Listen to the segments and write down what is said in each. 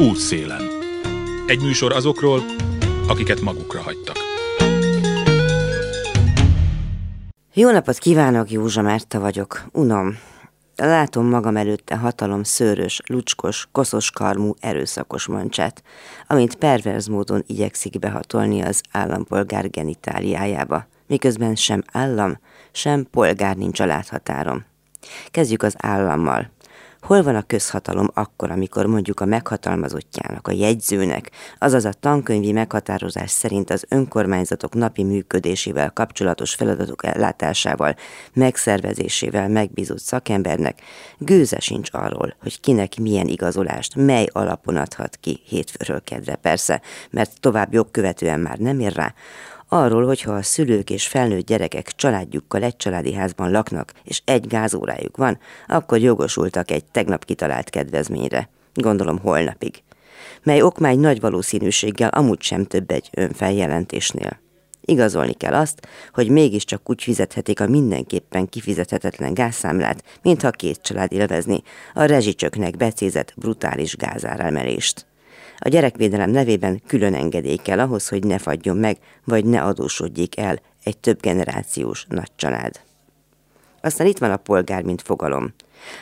Útszélen. Egy műsor azokról, akiket magukra hagytak. Jó napot kívánok, Józsa Márta vagyok. Unom. Látom magam előtte hatalom szőrös, lucskos, koszos karmú, erőszakos mancsát, amint perverz módon igyekszik behatolni az állampolgár genitáliájába, miközben sem állam, sem polgár nincs a láthatárom. Kezdjük az állammal. Hol van a közhatalom akkor, amikor mondjuk a meghatalmazottjának, a jegyzőnek, azaz a tankönyvi meghatározás szerint az önkormányzatok napi működésével kapcsolatos feladatok ellátásával, megszervezésével megbízott szakembernek gőze sincs arról, hogy kinek milyen igazolást, mely alapon adhat ki hétfőről kedre persze, mert tovább jogkövetően már nem ér rá, arról, hogyha a szülők és felnőtt gyerekek családjukkal egy családi házban laknak, és egy gázórájuk van, akkor jogosultak egy tegnap kitalált kedvezményre. Gondolom holnapig. Mely okmány nagy valószínűséggel amúgy sem több egy önfeljelentésnél. Igazolni kell azt, hogy mégiscsak úgy fizethetik a mindenképpen kifizethetetlen gázszámlát, mintha két család élvezni a rezsicsöknek becézett brutális gázáremelést. A gyerekvédelem nevében külön engedély kell ahhoz, hogy ne fagyjon meg, vagy ne adósodjék el egy több generációs nagy család. Aztán itt van a polgár, mint fogalom.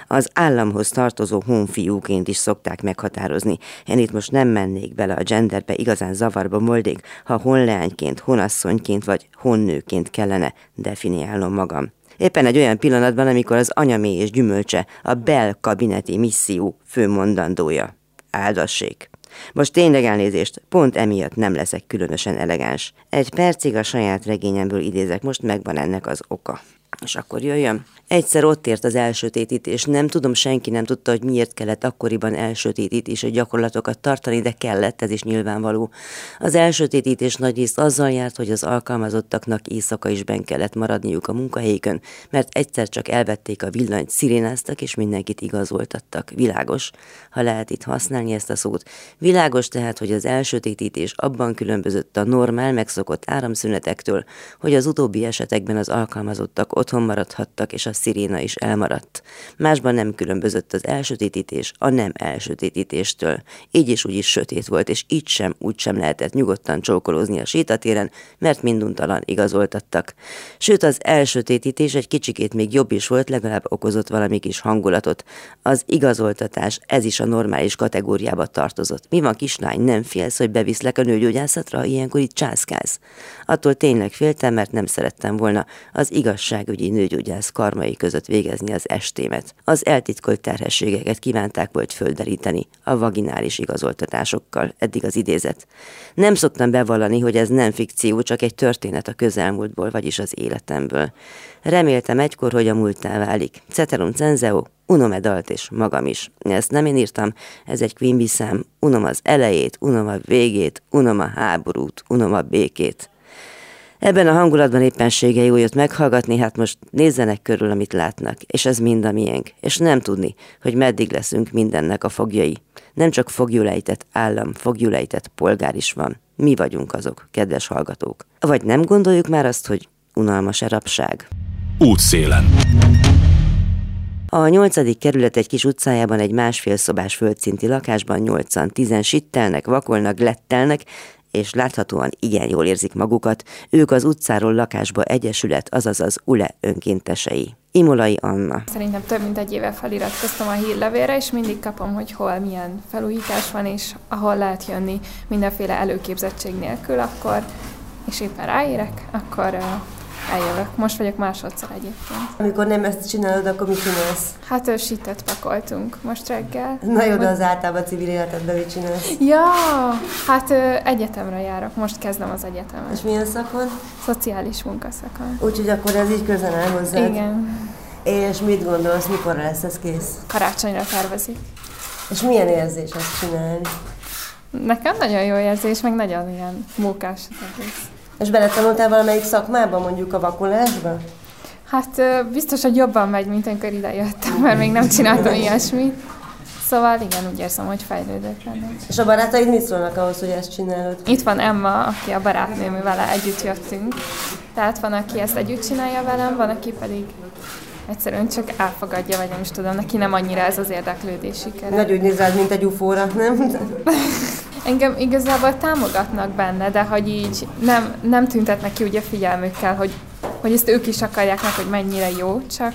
Az államhoz tartozó honfiúként is szokták meghatározni. Én itt most nem mennék bele a genderbe, igazán zavarba moldék, ha honleányként, honasszonyként vagy honnőként kellene definiálnom magam. Éppen egy olyan pillanatban, amikor az anyamé és gyümölcse a belkabineti misszió főmondandója. Áldassék! Most tényleg elnézést, pont emiatt nem leszek különösen elegáns. Egy percig a saját regényemből idézek, most megvan ennek az oka. És akkor jöjjön. Egyszer ott ért az elsötétítés, nem tudom, senki nem tudta, hogy miért kellett akkoriban elsötétítési gyakorlatokat tartani, de kellett, ez is nyilvánvaló. Az elsötétítés nagyrészt azzal járt, hogy az alkalmazottaknak éjszaka is ben kellett maradniuk a munkahelyükön, mert egyszer csak elvették a villanyt, szirénáztak és mindenkit igazoltattak. Világos, ha lehet itt használni ezt a szót. Világos tehát, hogy az elsötétítés abban különbözött a normál, megszokott áramszünetektől, hogy az utóbbi esetekben az alkalmazottak otthon maradhattak, és a sziréna is elmaradt. Másban nem különbözött az elsötétítés a nem elsötétítéstől. Így is úgy is sötét volt, és így sem, úgy sem lehetett nyugodtan csókolózni a sétatéren, mert minduntalan igazoltattak. Sőt, az elsötétítés egy kicsikét még jobb is volt, legalább okozott valami kis hangulatot. Az igazoltatás, ez is a normális kategóriába tartozott. Mi van, kislány, nem félsz, hogy beviszlek a nőgyógyászatra, ilyenkor itt császkálsz? Attól tényleg féltem, mert nem szerettem volna az igazságügyi nőgyógyász karmai között végezni az estémet. Az eltitkolt terhességeket kívánták volt földeríteni a vaginális igazoltatásokkal, eddig az idézet. Nem szoktam bevallani, hogy ez nem fikció, csak egy történet a közelmúltból, vagyis az életemből. Reméltem egykor, hogy a múltá válik. Ceterum cenzeo, unom e dalt és magam is. Ezt nem én írtam, ez egy Quimby szám. Unom az elejét, unom a végét, unom a háborút, unom a békét. Ebben a hangulatban éppensége jó jött meghallgatni, hát most nézzenek körül, amit látnak, és ez mind a miénk, és nem tudni, hogy meddig leszünk mindennek a fogjai. Nem csak fogjulejtett állam, fogjulejtett polgár is van. Mi vagyunk azok, kedves hallgatók. Vagy nem gondoljuk már azt, hogy unalmas-e rabság? Útszélen. A nyolcadik kerület egy kis utcájában egy másfél szobás földszinti lakásban nyolcan, tizen sittelnek, vakolnak, lettelnek, és láthatóan igen jól érzik magukat, ők az utcáról lakásba egyesület, azaz az ULE önkéntesei. Imolai Anna. Szerintem több mint egy éve feliratkoztam a hírlevélre, és mindig kapom, hogy hol milyen felújítás van, és ahol lehet jönni mindenféle előképzettség nélkül, akkor, és éppen ráérek, akkor eljövök. Most vagyok másodszor egyébként. Amikor nem ezt csinálod, akkor mit csinálsz? Hát ő sitet pakoltunk most reggel. Na jó, de az általában civil életedben mit csinálsz? Ja, hát ö, egyetemre járok, most kezdem az egyetemet. És milyen szakon? Szociális munkaszakon. Úgyhogy akkor ez így közel áll hozzád. Igen. És mit gondolsz, mikor lesz ez kész? Karácsonyra tervezik. És milyen érzés ezt csinálni? Nekem nagyon jó érzés, meg nagyon ilyen mókás az egész. És beletanultál valamelyik szakmába, mondjuk a vakulásba? Hát biztos, hogy jobban megy, mint amikor ide jöttem, mert még nem csináltam ilyesmit. Szóval igen, úgy érzem, hogy fejlődök benne. És a barátaid mit szólnak ahhoz, hogy ezt csinálod? Itt van Emma, aki a barátnőm, vele együtt jöttünk. Tehát van, aki ezt együtt csinálja velem, van, aki pedig egyszerűen csak elfogadja, vagy nem is tudom, neki nem annyira ez az érdeklődési keret. Nagy úgy nézel, mint egy ufóra, nem? Engem igazából támogatnak benne, de hogy így nem, nem tüntetnek ki ugye figyelmükkel, hogy, hogy ezt ők is akarják meg, hogy mennyire jó, csak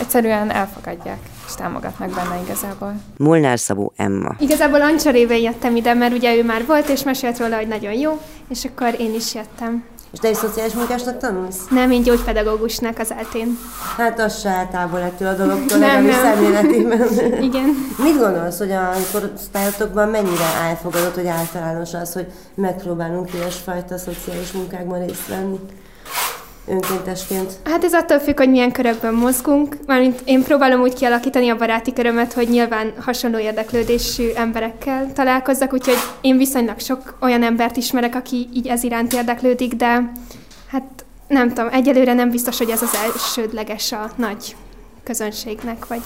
egyszerűen elfogadják és támogatnak benne igazából. Molnár Szabó Emma. Igazából Ancsa révén jöttem ide, mert ugye ő már volt, és mesélt róla, hogy nagyon jó, és akkor én is jöttem. És te is szociális munkásnak tanulsz? Nem, én gyógypedagógusnak az eltén. Hát az se eltávol ettől a dologtól, Nem, nem. szemléletében. Igen. Mit gondolsz, hogy a korosztályotokban mennyire elfogadott, hogy általános az, hogy megpróbálunk ilyesfajta szociális munkákban részt venni? Önkéntesként. Hát ez attól függ, hogy milyen körökben mozgunk. Mármint én próbálom úgy kialakítani a baráti körömet, hogy nyilván hasonló érdeklődésű emberekkel találkozzak, úgyhogy én viszonylag sok olyan embert ismerek, aki így ez iránt érdeklődik, de hát nem tudom, egyelőre nem biztos, hogy ez az elsődleges a nagy közönségnek, vagy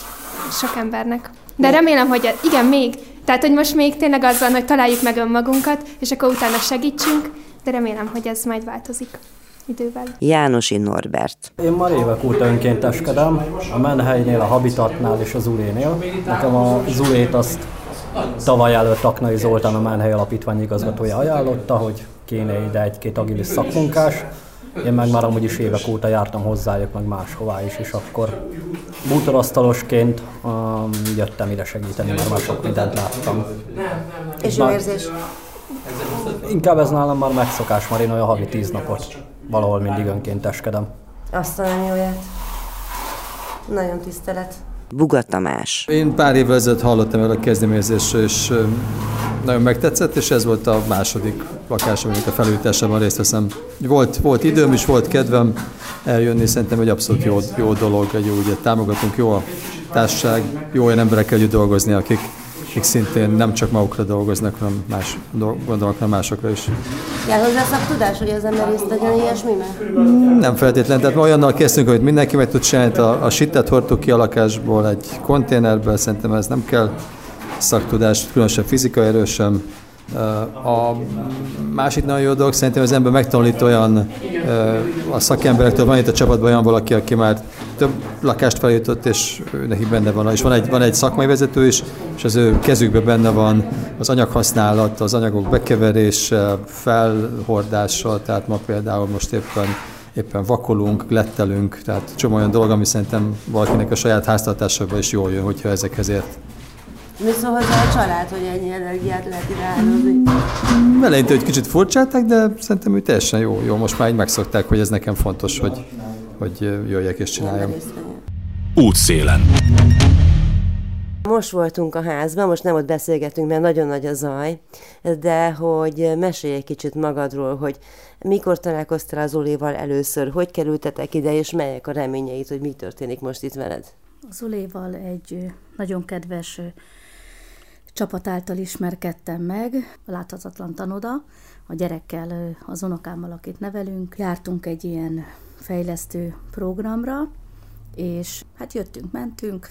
sok embernek. De remélem, hogy igen, még. Tehát, hogy most még tényleg az van, hogy találjuk meg önmagunkat, és akkor utána segítsünk, de remélem, hogy ez majd változik idővel. Jánosi Norbert. Én már évek óta önkénteskedem, a Menhelynél, a Habitatnál és az Ulénél. Nekem a Zulét azt tavaly előtt Aknai Zoltán, a Menhely Alapítvány igazgatója ajánlotta, hogy kéne ide egy-két agilis szakmunkás. Én meg már amúgy is évek óta jártam hozzájuk, meg máshová is, és akkor bútorasztalosként um, jöttem ide segíteni, mert már sok mindent láttam. És jó érzés? Inkább ez nálam már megszokás, már én olyan havi tíz napot valahol mindig önkénteskedem. Azt a nem jóját. Nagyon tisztelet. Buga Tamás. Én pár évvel ezelőtt hallottam el a kezdeményezésről, és nagyon megtetszett, és ez volt a második lakásom, amit a felújításában részt veszem. Volt, volt időm is, volt kedvem eljönni, szerintem egy abszolút jó, jó dolog, egy jó, ugye támogatunk, jó a társaság, jó olyan emberekkel együtt dolgozni, akik, akik szintén nem csak magukra dolgoznak, hanem más, gondolnak, hanem másokra is. Kell hozzá szaktudás, hogy az ember részt vegyen ilyesmiben? Nem feltétlen, tehát olyannal kezdtünk, hogy mindenki meg tud csinálni, a, a sittet hordtuk ki a lakásból egy konténerbe, szerintem ez nem kell szaktudás, különösen fizikai erősem. A másik nagyon jó dolog, szerintem az ember megtanulít olyan a szakemberektől, van itt a csapatban olyan valaki, aki már több lakást feljutott, és neki benne van, és van egy, van egy szakmai vezető is, és az ő kezükben benne van az anyaghasználat, az anyagok bekeverése, felhordása, tehát ma például most éppen éppen vakolunk, lettelünk, tehát csomó olyan dolog, ami szerintem valakinek a saját háztartásában is jól jön, hogyha ezekhez ért. Mi hozzá a család, hogy ennyi energiát lehet ide áldozni? Eleinte, hogy kicsit furcsálták, de szerintem úgy teljesen jó, jó. Most már így megszokták, hogy ez nekem fontos, hogy, hogy jöjjek és csináljam. Útszélen. Most voltunk a házban, most nem ott beszélgetünk, mert nagyon nagy a zaj, de hogy mesélj egy kicsit magadról, hogy mikor találkoztál az Oléval először, hogy kerültetek ide, és melyek a reményeid, hogy mi történik most itt veled? Az Oléval egy nagyon kedves csapat által ismerkedtem meg, a Láthatatlan Tanoda, a gyerekkel, az unokámmal, akit nevelünk. Jártunk egy ilyen fejlesztő programra, és hát jöttünk, mentünk,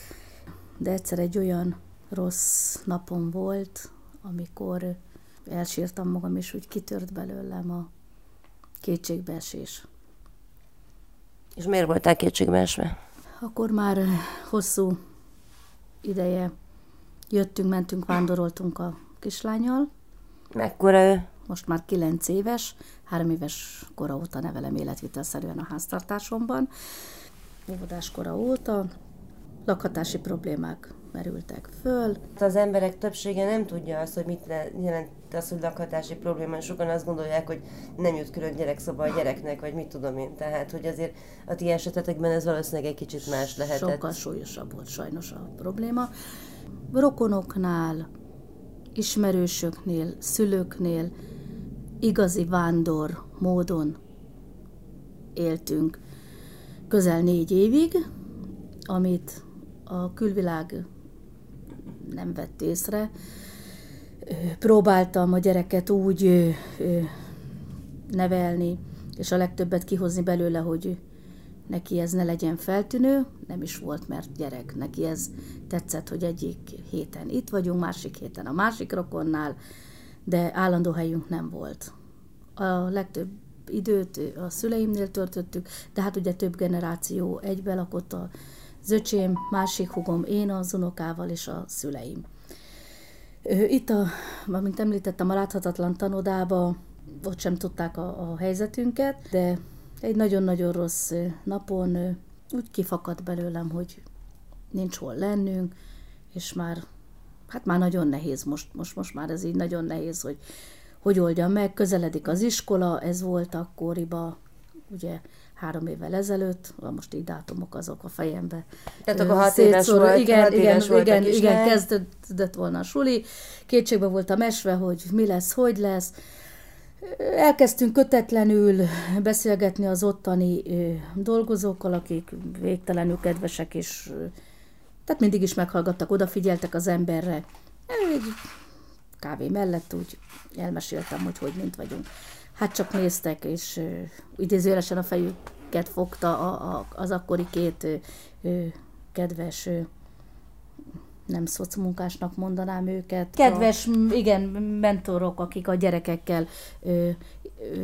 de egyszer egy olyan rossz napom volt, amikor elsírtam magam, és úgy kitört belőlem a kétségbeesés. És miért voltál kétségbeesve? Akkor már hosszú ideje jöttünk, mentünk, vándoroltunk a kislányal. Mekkora ő? Most már kilenc éves, három éves kora óta nevelem életvitelszerűen a háztartásomban. Óvodás kora óta lakhatási problémák merültek föl. Az emberek többsége nem tudja azt, hogy mit le- jelent az, hogy lakhatási probléma. Sokan azt gondolják, hogy nem jut külön gyerekszoba a gyereknek, vagy mit tudom én. Tehát, hogy azért a ti esetetekben ez valószínűleg egy kicsit más lehetett. Sokkal súlyosabb volt sajnos a probléma. Rokonoknál, ismerősöknél, szülőknél igazi vándor módon éltünk közel négy évig, amit a külvilág nem vett észre. Próbáltam a gyereket úgy nevelni, és a legtöbbet kihozni belőle, hogy neki ez ne legyen feltűnő, nem is volt, mert gyerek, neki ez tetszett, hogy egyik héten itt vagyunk, másik héten a másik rokonnál, de állandó helyünk nem volt. A legtöbb időt a szüleimnél töltöttük, de hát ugye több generáció egybe lakott a zöcsém, másik hugom, én az unokával és a szüleim. Itt, a, mint említettem, a láthatatlan tanodába, ott sem tudták a, a helyzetünket, de egy nagyon-nagyon rossz napon úgy kifakadt belőlem, hogy nincs hol lennünk, és már, hát már nagyon nehéz most, most, most már ez így nagyon nehéz, hogy hogy oldja meg, közeledik az iskola, ez volt akkoriban, ugye három évvel ezelőtt, most így dátumok azok a fejembe. Tehát akkor hat éves volt, igen, hat igen, éves volt igen, a igen, kislány. kezdődött volna a suli, kétségbe voltam esve, hogy mi lesz, hogy lesz. Elkezdtünk kötetlenül beszélgetni az ottani dolgozókkal, akik végtelenül kedvesek, és tehát mindig is meghallgattak, odafigyeltek az emberre. Egy kávé mellett úgy elmeséltem, hogy hogy mint vagyunk. Hát csak néztek, és idézőjelesen a fejüket fogta a, az akkori két ö, kedves nem szocmunkásnak mondanám őket. Kedves, m- igen, mentorok, akik a gyerekekkel ö, ö,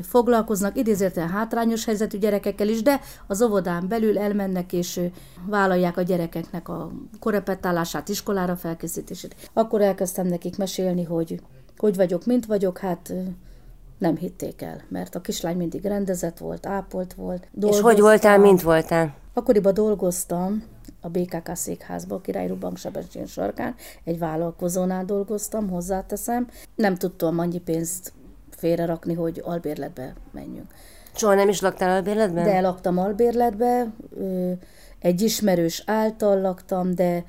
foglalkoznak, idézőjelesen hátrányos helyzetű gyerekekkel is, de az óvodán belül elmennek és ö, vállalják a gyerekeknek a korepetálását, iskolára felkészítését. Akkor elkezdtem nekik mesélni, hogy hogy vagyok, mint vagyok, hát ö, nem hitték el, mert a kislány mindig rendezett volt, ápolt volt. És hogy dolgoztam. voltál, mint voltál? Akkoriban dolgoztam a BKK székházban, a Király Bank Sebestyén sarkán, egy vállalkozónál dolgoztam, hozzáteszem. Nem tudtam annyi pénzt félrerakni, hogy albérletbe menjünk. Soha nem is laktál albérletben? De laktam albérletbe, egy ismerős által laktam, de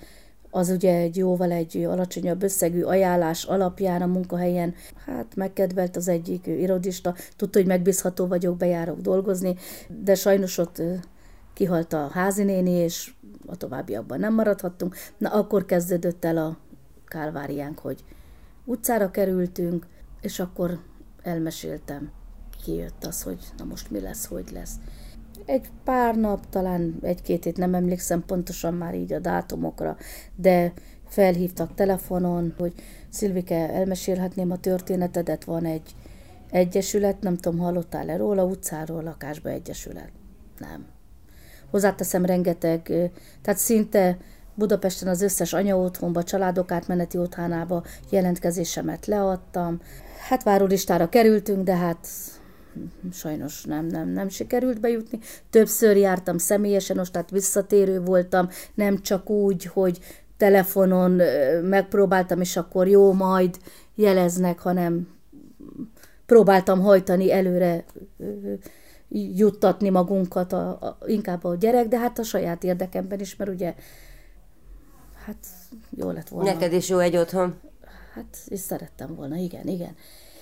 az ugye egy jóval egy alacsonyabb összegű ajánlás alapján a munkahelyen, hát megkedvelt az egyik irodista, tudta, hogy megbízható vagyok, bejárok dolgozni, de sajnos ott kihalt a házinéni, és a továbbiakban nem maradhattunk. Na akkor kezdődött el a kálváriánk, hogy utcára kerültünk, és akkor elmeséltem. Kijött az, hogy na most mi lesz, hogy lesz. Egy pár nap, talán egy-két hét, nem emlékszem pontosan már így a dátumokra, de felhívtak telefonon, hogy Szilvike, elmesélhetném a történetedet, van egy egyesület, nem tudom, hallottál-e róla, utcáról, lakásba egyesület. Nem. Hozzáteszem rengeteg, tehát szinte Budapesten az összes anyaotthonba, családok átmeneti otthonába jelentkezésemet leadtam. Hát várólistára kerültünk, de hát sajnos nem, nem, nem sikerült bejutni. Többször jártam személyesen, most tehát visszatérő voltam, nem csak úgy, hogy telefonon megpróbáltam, és akkor jó, majd jeleznek, hanem próbáltam hajtani előre, juttatni magunkat a, a, inkább a gyerek, de hát a saját érdekemben is, mert ugye hát jó lett volna. Neked is jó egy otthon. Hát, és szerettem volna, igen, igen.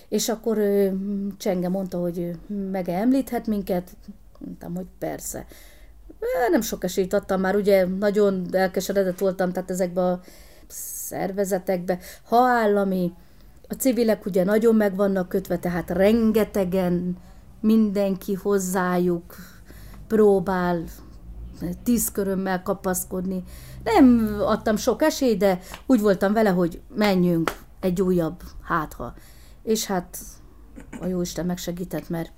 És akkor ö, Csenge mondta, hogy ö, meg említhet minket, mondtam, hogy persze. Nem sok esélyt adtam már, ugye nagyon elkeseredett voltam, tehát ezekbe a szervezetekbe, ha állami, a civilek ugye nagyon meg vannak kötve, tehát rengetegen mindenki hozzájuk próbál tíz körömmel kapaszkodni. Nem adtam sok esélyt, de úgy voltam vele, hogy menjünk egy újabb hátha. És hát a Jóisten megsegített, mert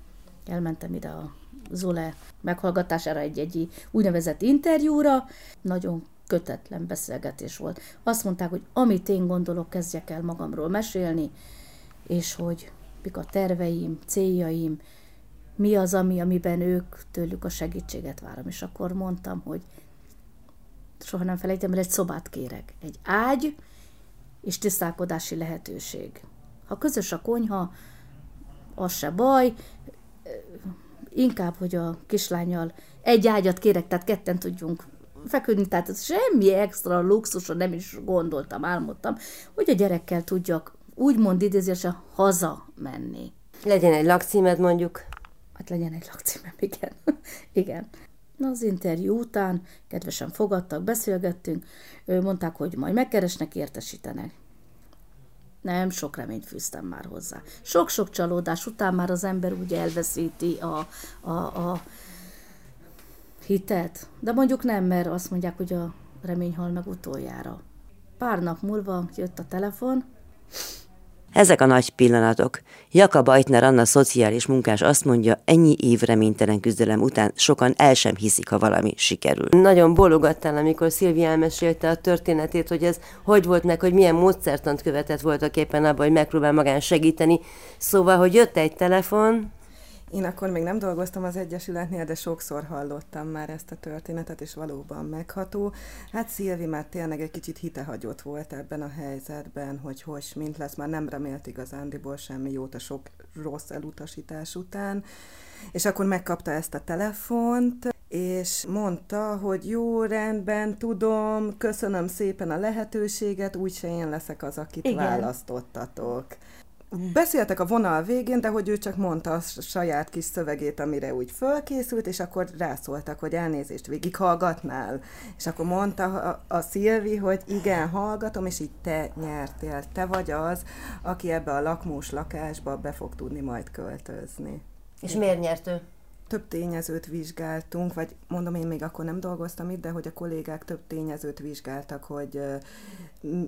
elmentem ide a Zole meghallgatására egy, egy úgynevezett interjúra. Nagyon kötetlen beszélgetés volt. Azt mondták, hogy amit én gondolok, kezdjek el magamról mesélni, és hogy mik a terveim, céljaim, mi az, ami, amiben ők tőlük a segítséget várom. És akkor mondtam, hogy soha nem felejtem, mert egy szobát kérek. Egy ágy és tisztálkodási lehetőség. Ha közös a konyha, az se baj, inkább, hogy a kislányjal egy ágyat kérek, tehát ketten tudjunk feküdni, tehát ez semmi extra luxusra nem is gondoltam, álmodtam, hogy a gyerekkel tudjak úgymond idézésen haza menni. Legyen egy lakcímed mondjuk. Hát legyen egy lakcímem, igen. igen. Na, az interjú után kedvesen fogadtak, beszélgettünk, mondták, hogy majd megkeresnek, értesítenek. Nem, sok reményt fűztem már hozzá. Sok-sok csalódás után már az ember úgy elveszíti a, a, a hitet. De mondjuk nem, mert azt mondják, hogy a remény hal meg utoljára. Pár nap múlva jött a telefon, Ezek a nagy pillanatok. Jakab Ajtner Anna szociális munkás azt mondja, ennyi év reménytelen küzdelem után sokan el sem hiszik, ha valami sikerül. Nagyon bologattál, amikor Szilvi elmesélte a történetét, hogy ez hogy volt meg, hogy milyen módszertant követett voltak éppen abban, hogy megpróbál magán segíteni. Szóval, hogy jött egy telefon, én akkor még nem dolgoztam az Egyesületnél, de sokszor hallottam már ezt a történetet, és valóban megható. Hát Szilvi már tényleg egy kicsit hitehagyott volt ebben a helyzetben, hogy hogy mint lesz, már nem remélt igazándiból semmi jót a sok rossz elutasítás után. És akkor megkapta ezt a telefont, és mondta, hogy jó, rendben, tudom, köszönöm szépen a lehetőséget, úgyse én leszek az, akit Igen. választottatok beszéltek a vonal végén, de hogy ő csak mondta a saját kis szövegét, amire úgy fölkészült, és akkor rászóltak, hogy elnézést végighallgatnál. És akkor mondta a, a Szilvi, hogy igen, hallgatom, és így te nyertél. Te vagy az, aki ebbe a lakmós lakásba be fog tudni majd költözni. És miért nyert ő? Több tényezőt vizsgáltunk, vagy mondom, én még akkor nem dolgoztam itt, de hogy a kollégák több tényezőt vizsgáltak, hogy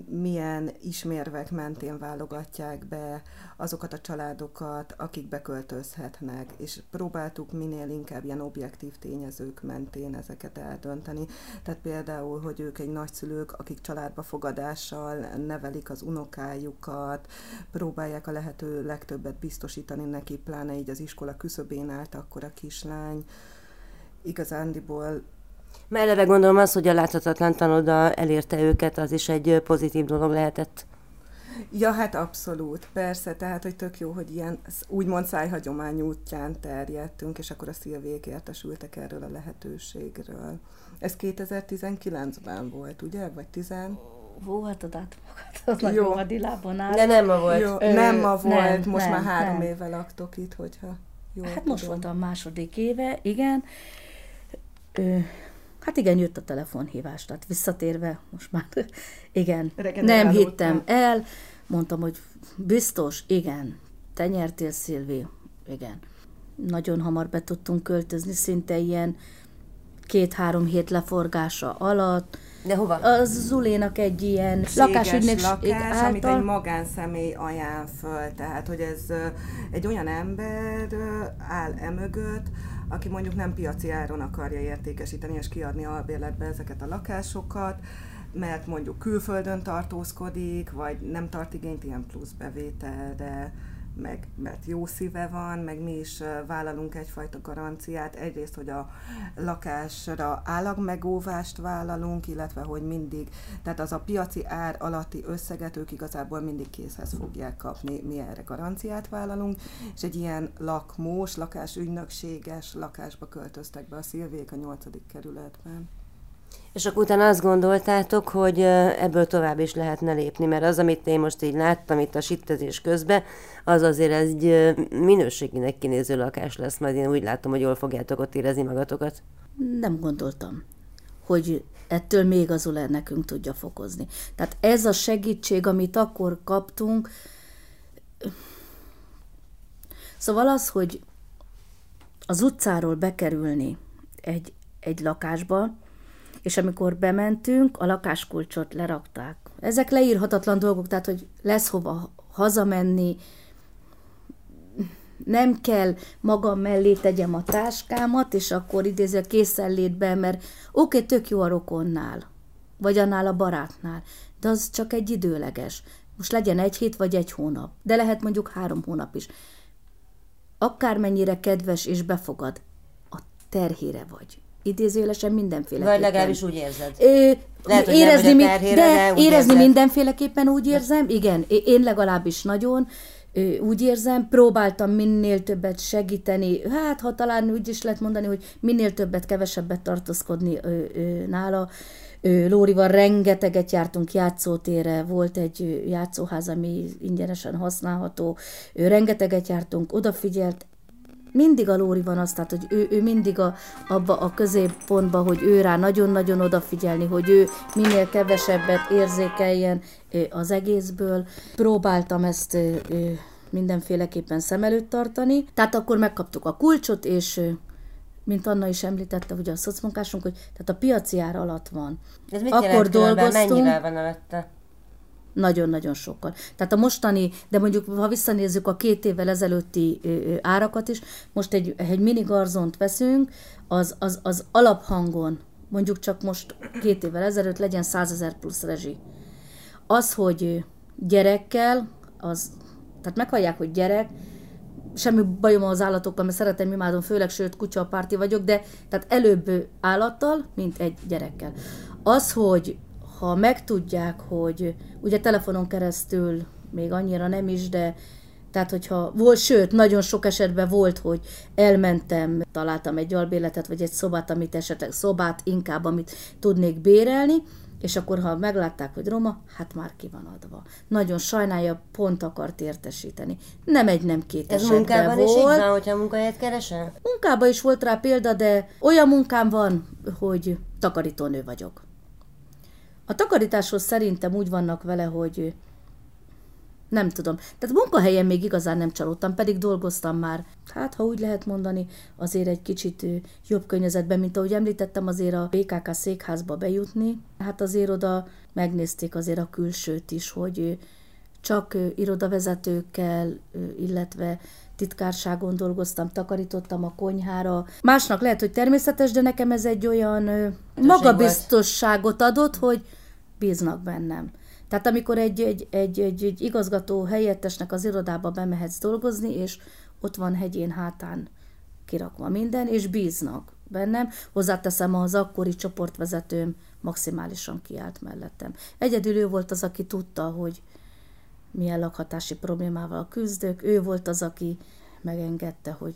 milyen ismérvek mentén válogatják be azokat a családokat, akik beköltözhetnek, és próbáltuk minél inkább ilyen objektív tényezők mentén ezeket eldönteni. Tehát például, hogy ők egy nagyszülők, akik családba fogadással nevelik az unokájukat, próbálják a lehető legtöbbet biztosítani neki, pláne így az iskola küszöbén állt akkor a kislány. Igazándiból Melleve gondolom az, hogy a láthatatlan tanoda elérte őket, az is egy pozitív dolog lehetett. Ja, hát abszolút, persze, tehát, hogy tök jó, hogy ilyen úgymond szájhagyomány útján terjedtünk, és akkor a szilvék értesültek erről a lehetőségről. Ez 2019-ben volt, ugye? Vagy 10? Hú, hát a dátumokat, az nagyon hadilában áll. De nem ma volt. Jó, Ö, nem ma volt, nem, most nem, már három nem. éve laktok itt, hogyha jól Hát tudom. most volt a második éve, igen. Ö, Hát igen, jött a telefonhívás, tehát visszatérve, most már igen, nem hittem el, mondtam, hogy biztos, igen, te nyertél, Szilvi, igen. Nagyon hamar be tudtunk költözni, szinte ilyen két-három hét leforgása alatt. De hova? Az Zulénak egy ilyen lakásügynökség lakás, által. amit egy magánszemély ajánl föl. Tehát, hogy ez egy olyan ember áll emögött, aki mondjuk nem piaci áron akarja értékesíteni és kiadni albérletbe ezeket a lakásokat, mert mondjuk külföldön tartózkodik, vagy nem tart igényt ilyen plusz bevételre, meg mert jó szíve van, meg mi is vállalunk egyfajta garanciát. Egyrészt, hogy a lakásra állagmegóvást vállalunk, illetve hogy mindig, tehát az a piaci ár alatti összeget ők igazából mindig készhez fogják kapni, mi erre garanciát vállalunk, és egy ilyen lakmós, lakásügynökséges lakásba költöztek be a Szilvék a 8. kerületben. És akkor utána azt gondoltátok, hogy ebből tovább is lehetne lépni, mert az, amit én most így láttam itt a sittezés közben, az azért egy minőséginek kinéző lakás lesz, majd én úgy látom, hogy jól fogjátok ott érezni magatokat. Nem gondoltam, hogy ettől még az Uler nekünk tudja fokozni. Tehát ez a segítség, amit akkor kaptunk, szóval az, hogy az utcáról bekerülni egy, egy lakásba, és amikor bementünk, a lakáskulcsot lerakták. Ezek leírhatatlan dolgok, tehát, hogy lesz hova hazamenni, nem kell magam mellé tegyem a táskámat, és akkor idéző a készenlétbe, mert oké, okay, tök jó a rokonnál, vagy annál a barátnál, de az csak egy időleges. Most legyen egy hét vagy egy hónap, de lehet mondjuk három hónap is. Akármennyire kedves és befogad, a terhére vagy idézőjelesen mindenféle. Vagy legalábbis úgy érzed. Ö, Lehet, hogy érezni, nem terhére, de, de érezni érzed. mindenféleképpen úgy érzem, igen, én legalábbis nagyon, úgy érzem, próbáltam minél többet segíteni, hát ha talán úgy is lehet mondani, hogy minél többet, kevesebbet tartózkodni nála. Lórival rengeteget jártunk játszótére, volt egy játszóház, ami ingyenesen használható, rengeteget jártunk, odafigyelt, mindig a Lóri van az, tehát, hogy ő, ő mindig a, abba a középpontba, hogy ő rá nagyon-nagyon odafigyelni, hogy ő minél kevesebbet érzékeljen az egészből. Próbáltam ezt mindenféleképpen szem előtt tartani. Tehát akkor megkaptuk a kulcsot, és mint Anna is említette, hogy a szocmunkásunk, hogy tehát a piaci ár alatt van. Ez mit akkor dolgoztunk. Mennyivel van előtte? Nagyon-nagyon sokkal. Tehát a mostani, de mondjuk ha visszanézzük a két évvel ezelőtti árakat is, most egy, egy mini garzont veszünk, az, az, az alaphangon, mondjuk csak most két évvel ezelőtt legyen 100 ezer plusz rezsi. Az, hogy gyerekkel, az, tehát meghallják, hogy gyerek, semmi bajom az állatokkal, mert szeretem, imádom, főleg, sőt, kutya párti vagyok, de tehát előbb állattal, mint egy gyerekkel. Az, hogy ha megtudják, hogy ugye telefonon keresztül még annyira nem is, de tehát, hogyha volt, sőt, nagyon sok esetben volt, hogy elmentem, találtam egy albéletet, vagy egy szobát, amit esetleg szobát inkább, amit tudnék bérelni, és akkor, ha meglátták, hogy roma, hát már ki van adva. Nagyon sajnálja, pont akart értesíteni. Nem egy, nem két Ez munkában volt. is így van, hogyha munkahelyet keresel? Munkában is volt rá példa, de olyan munkám van, hogy takarítónő vagyok. A takarításhoz szerintem úgy vannak vele, hogy nem tudom. Tehát munkahelyen még igazán nem csalódtam, pedig dolgoztam már, hát ha úgy lehet mondani, azért egy kicsit jobb környezetben, mint ahogy említettem, azért a BKK székházba bejutni. Hát azért oda megnézték azért a külsőt is, hogy csak irodavezetőkkel, illetve titkárságon dolgoztam, takarítottam a konyhára. Másnak lehet, hogy természetes, de nekem ez egy olyan magabiztosságot adott, hogy bíznak bennem. Tehát amikor egy, egy, egy, egy, egy igazgató helyettesnek az irodába bemehetsz dolgozni, és ott van hegyén hátán kirakva minden, és bíznak bennem. Hozzáteszem, az akkori csoportvezetőm maximálisan kiállt mellettem. Egyedül ő volt az, aki tudta, hogy milyen lakhatási problémával küzdök. Ő volt az, aki megengedte, hogy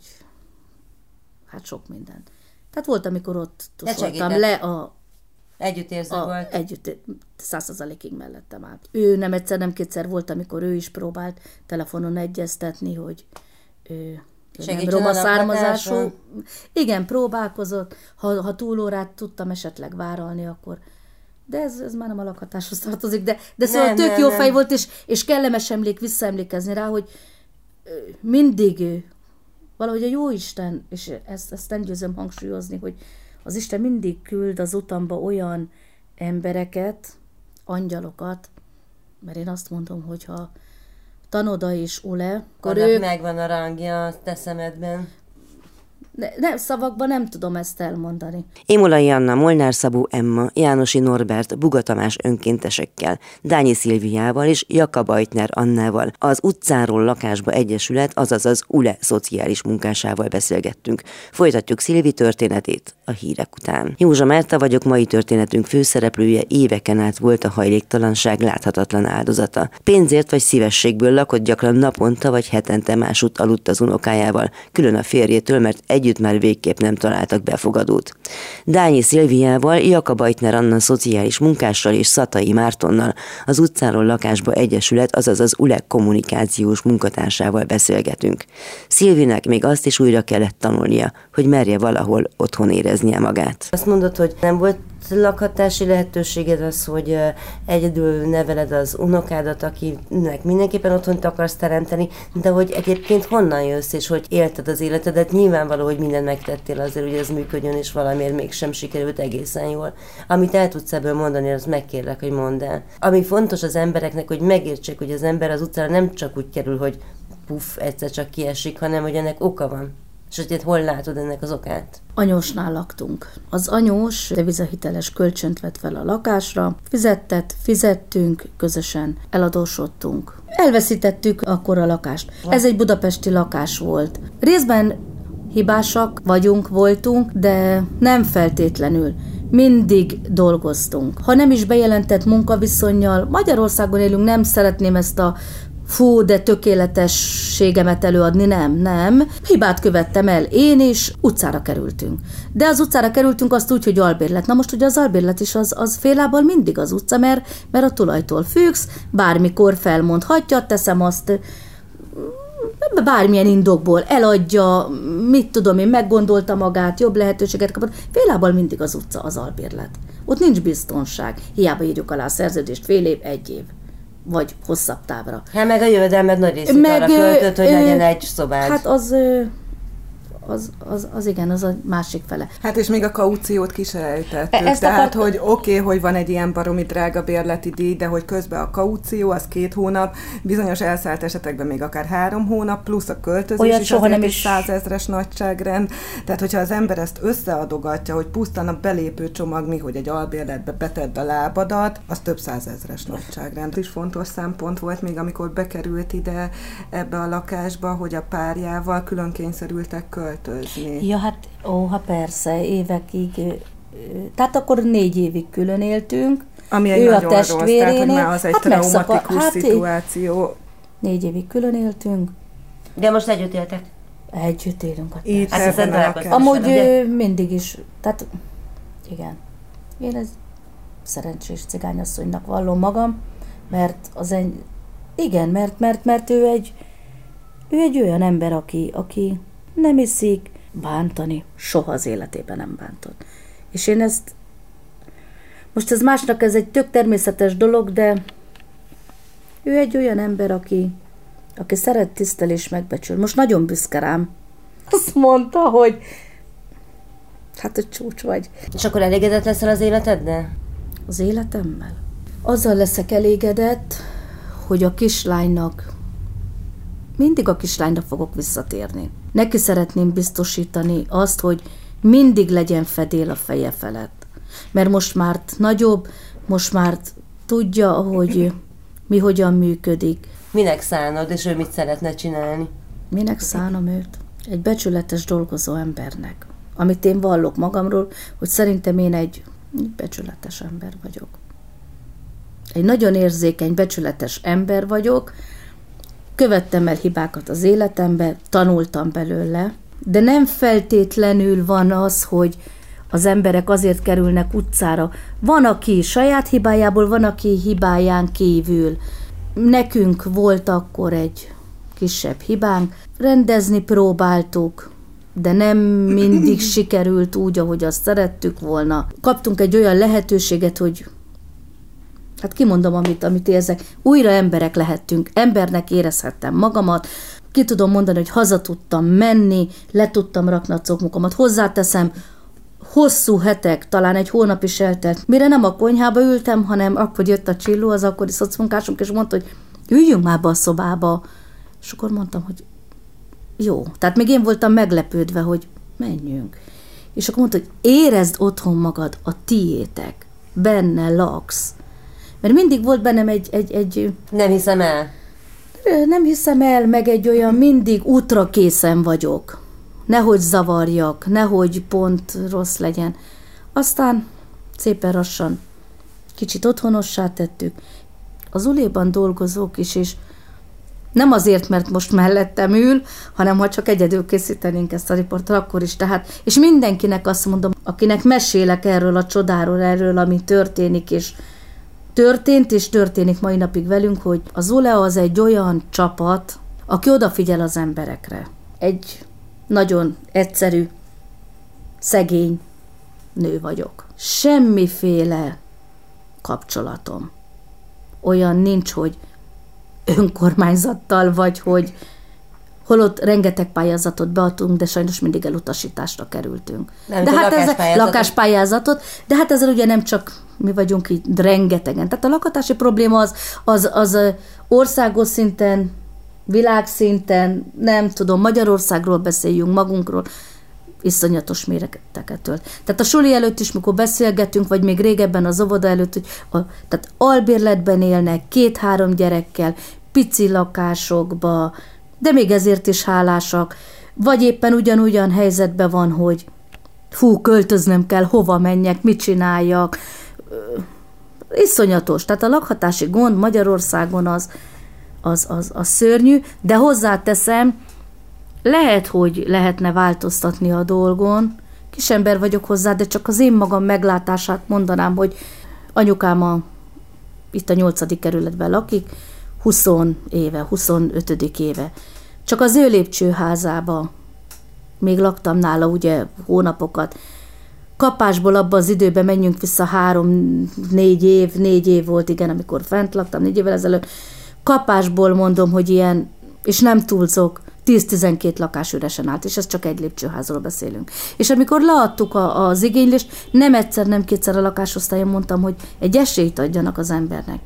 hát sok minden. Tehát volt, amikor ott tuszoltam le a Együttérző a, volt? Együtt, százszerzalékig mellettem állt. Ő nem egyszer, nem kétszer volt, amikor ő is próbált telefonon egyeztetni, hogy ő nem roma származású. Igen, próbálkozott. Ha, ha túlórát tudtam esetleg váralni, akkor de ez, ez már nem a lakhatáshoz tartozik, de, de szóval nem, tök nem, jó nem. fej volt, és, és kellemes emlék visszaemlékezni rá, hogy mindig valahogy a jó Isten, és ezt, ezt nem győzöm hangsúlyozni, hogy az Isten mindig küld az utamba olyan embereket, angyalokat, mert én azt mondom, hogyha Tanoda és Ule, akkor ő... megvan a rangja a te szemedben. Ne, nem, szavakban nem tudom ezt elmondani. Émolai Anna, Molnár Szabó Emma, Jánosi Norbert, Buga Tamás önkéntesekkel, Dányi Szilviával és Jakab Ajtner Annával, az utcáról lakásba egyesület, azaz az ULE szociális munkásával beszélgettünk. Folytatjuk Szilvi történetét a hírek után. Józsa Márta vagyok, mai történetünk főszereplője éveken át volt a hajléktalanság láthatatlan áldozata. Pénzért vagy szívességből lakott gyakran naponta vagy hetente másút aludt az unokájával, külön a férjétől, mert egy együtt már végképp nem találtak befogadót. Dányi Szilviával, Jakab Ajtner Anna szociális munkással és Szatai Mártonnal az utcáról lakásba egyesület, azaz az ULEK kommunikációs munkatársával beszélgetünk. Szilvinek még azt is újra kellett tanulnia, hogy merje valahol otthon éreznie magát. Azt mondod, hogy nem volt lakhatási lehetőséged az, hogy egyedül neveled az unokádat, akinek mindenképpen otthont akarsz teremteni, de hogy egyébként honnan jössz, és hogy élted az életedet, nyilvánvaló, hogy mindent megtettél azért, hogy ez működjön, és valamiért mégsem sikerült egészen jól. Amit el tudsz ebből mondani, az megkérlek, hogy mondd el. Ami fontos az embereknek, hogy megértsék, hogy az ember az utcára nem csak úgy kerül, hogy puff, egyszer csak kiesik, hanem hogy ennek oka van. És hogy hol látod ennek az okát? Anyósnál laktunk. Az anyós devizahiteles kölcsönt vett fel a lakásra, fizettet, fizettünk, közösen eladósodtunk. Elveszítettük akkor a lakást. Ez egy budapesti lakás volt. Részben hibásak vagyunk, voltunk, de nem feltétlenül mindig dolgoztunk. Ha nem is bejelentett munkaviszonyjal, Magyarországon élünk, nem szeretném ezt a fú, de tökéletességemet előadni, nem, nem. Hibát követtem el én is, utcára kerültünk. De az utcára kerültünk azt úgy, hogy albérlet. Na most ugye az albérlet is az, az félából mindig az utca, mert, mert a tulajtól függsz, bármikor felmondhatja, teszem azt bármilyen indokból eladja, mit tudom én, meggondolta magát, jobb lehetőséget kapott. Félából mindig az utca az albérlet. Ott nincs biztonság. Hiába írjuk alá a szerződést fél év, egy év vagy hosszabb távra. Hát meg a jövedelmed nagy részét meg, arra költött, hogy legyen egy szobád. Hát az az, az, az igen, az a másik fele. Hát és még a kauciót ki se ejtettük. Ezt Tehát, akart... hogy oké, okay, hogy van egy ilyen baromi drága bérleti díj, de hogy közben a kaució, az két hónap, bizonyos elszállt esetekben még akár három hónap, plusz a költözés Olyat is soha nem is százezres nagyságrend. Tehát, hogyha az ember ezt összeadogatja, hogy pusztán a belépő csomag mi, hogy egy albérletbe betedd a lábadat, az több százezres nagyságrend. Is fontos szempont volt még, amikor bekerült ide ebbe a lakásba, hogy a párjával külön kényszerültek költözni. Ja, hát ó, ha persze, évekig. Tehát akkor négy évig külön éltünk. Ami egy ő nagyon a testvérénél. Rossz, tehát, hogy már az egy hát traumatikus hát szituáció. Négy évig külön éltünk. De most együtt éltek? Együtt élünk. A Itt hát Amúgy ugye? mindig is, tehát igen. Én ez szerencsés cigányasszonynak vallom magam, mert az egy, igen, mert, mert, mert ő egy, ő egy olyan ember, aki, aki nem iszik bántani, soha az életében nem bántott. És én ezt, most ez másnak ez egy tök természetes dolog, de ő egy olyan ember, aki, aki szeret, tisztel és megbecsül. Most nagyon büszke rám. Azt mondta, hogy hát, hogy csúcs vagy. És akkor elégedett leszel az életeddel? Az életemmel? Azzal leszek elégedett, hogy a kislánynak mindig a kislányra fogok visszatérni. Neki szeretném biztosítani azt, hogy mindig legyen fedél a feje felett. Mert most már nagyobb, most már tudja, hogy mi hogyan működik. Minek szánod, és ő mit szeretne csinálni? Minek szánom őt? Egy becsületes dolgozó embernek. Amit én vallok magamról, hogy szerintem én egy becsületes ember vagyok. Egy nagyon érzékeny, becsületes ember vagyok, követtem el hibákat az életembe, tanultam belőle, de nem feltétlenül van az, hogy az emberek azért kerülnek utcára. Van, aki saját hibájából, van, aki hibáján kívül. Nekünk volt akkor egy kisebb hibánk, rendezni próbáltuk, de nem mindig sikerült úgy, ahogy azt szerettük volna. Kaptunk egy olyan lehetőséget, hogy hát kimondom, amit, amit érzek, újra emberek lehettünk, embernek érezhettem magamat, ki tudom mondani, hogy haza tudtam menni, le tudtam rakni a cokmukomat, hozzáteszem, hosszú hetek, talán egy hónap is eltelt, mire nem a konyhába ültem, hanem akkor jött a csilló, az akkori szocmunkásunk, és mondta, hogy üljünk már be a szobába. És akkor mondtam, hogy jó. Tehát még én voltam meglepődve, hogy menjünk. És akkor mondta, hogy érezd otthon magad, a tiétek, benne laksz. Mert mindig volt bennem egy, egy, egy... Nem hiszem el. Nem hiszem el, meg egy olyan mindig útra készen vagyok. Nehogy zavarjak, nehogy pont rossz legyen. Aztán szépen lassan kicsit otthonossá tettük. Az uléban dolgozók is, és nem azért, mert most mellettem ül, hanem ha csak egyedül készítenénk ezt a riportot, akkor is. Tehát, és mindenkinek azt mondom, akinek mesélek erről a csodáról, erről, ami történik, és történt és történik mai napig velünk, hogy az Olea az egy olyan csapat, aki odafigyel az emberekre. Egy nagyon egyszerű, szegény nő vagyok. Semmiféle kapcsolatom. Olyan nincs, hogy önkormányzattal, vagy hogy holott rengeteg pályázatot beadtunk, de sajnos mindig elutasításra kerültünk. Nem, de hát ez lakáspályázatot, de hát ezzel ugye nem csak mi vagyunk így rengetegen. Tehát a lakatási probléma az, az, az országos szinten, világszinten, nem tudom, Magyarországról beszéljünk, magunkról, iszonyatos méreteket tölt. Tehát a suli előtt is, mikor beszélgetünk, vagy még régebben az óvoda előtt, hogy a, tehát albérletben élnek, két-három gyerekkel, pici lakásokba, de még ezért is hálásak, vagy éppen ugyanúgyan helyzetben van, hogy fú, költöznöm kell, hova menjek, mit csináljak. Iszonyatos. Tehát a lakhatási gond Magyarországon az, az, az, az szörnyű, de hozzáteszem, lehet, hogy lehetne változtatni a dolgon, kisember vagyok hozzá, de csak az én magam meglátását mondanám, hogy anyukám a, itt a nyolcadik kerületben lakik, 20 éve, 25. éve. Csak az ő lépcsőházába még laktam nála ugye hónapokat. Kapásból abban az időben menjünk vissza három, négy év, négy év volt, igen, amikor fent laktam, négy évvel ezelőtt. Kapásból mondom, hogy ilyen, és nem túlzok, 10-12 lakás üresen állt, és ez csak egy lépcsőházról beszélünk. És amikor leadtuk a, az igénylést, nem egyszer, nem kétszer a lakásosztályon mondtam, hogy egy esélyt adjanak az embernek.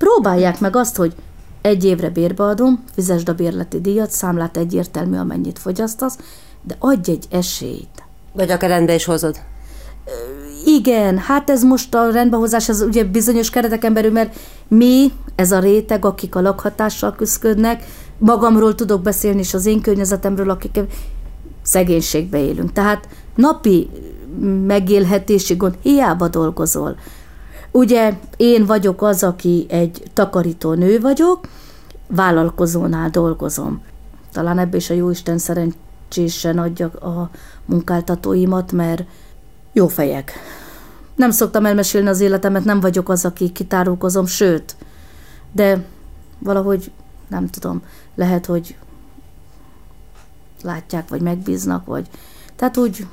Próbálják meg azt, hogy egy évre bérbe adom, fizesd a bérleti díjat, számlát egyértelmű, amennyit fogyasztasz, de adj egy esélyt. Vagy akár rendbe is hozod. Igen, hát ez most a rendbehozás, ez ugye bizonyos kereteken belül, mert mi, ez a réteg, akik a lakhatással küzdködnek, magamról tudok beszélni, és az én környezetemről, akik szegénységbe élünk. Tehát napi megélhetési gond, hiába dolgozol. Ugye én vagyok az, aki egy takarító nő vagyok, vállalkozónál dolgozom. Talán ebbe is a Jóisten szerencsésen adja a munkáltatóimat, mert jó fejek. Nem szoktam elmesélni az életemet, nem vagyok az, aki kitárulkozom, sőt, de valahogy nem tudom, lehet, hogy látják, vagy megbíznak, vagy... Tehát úgy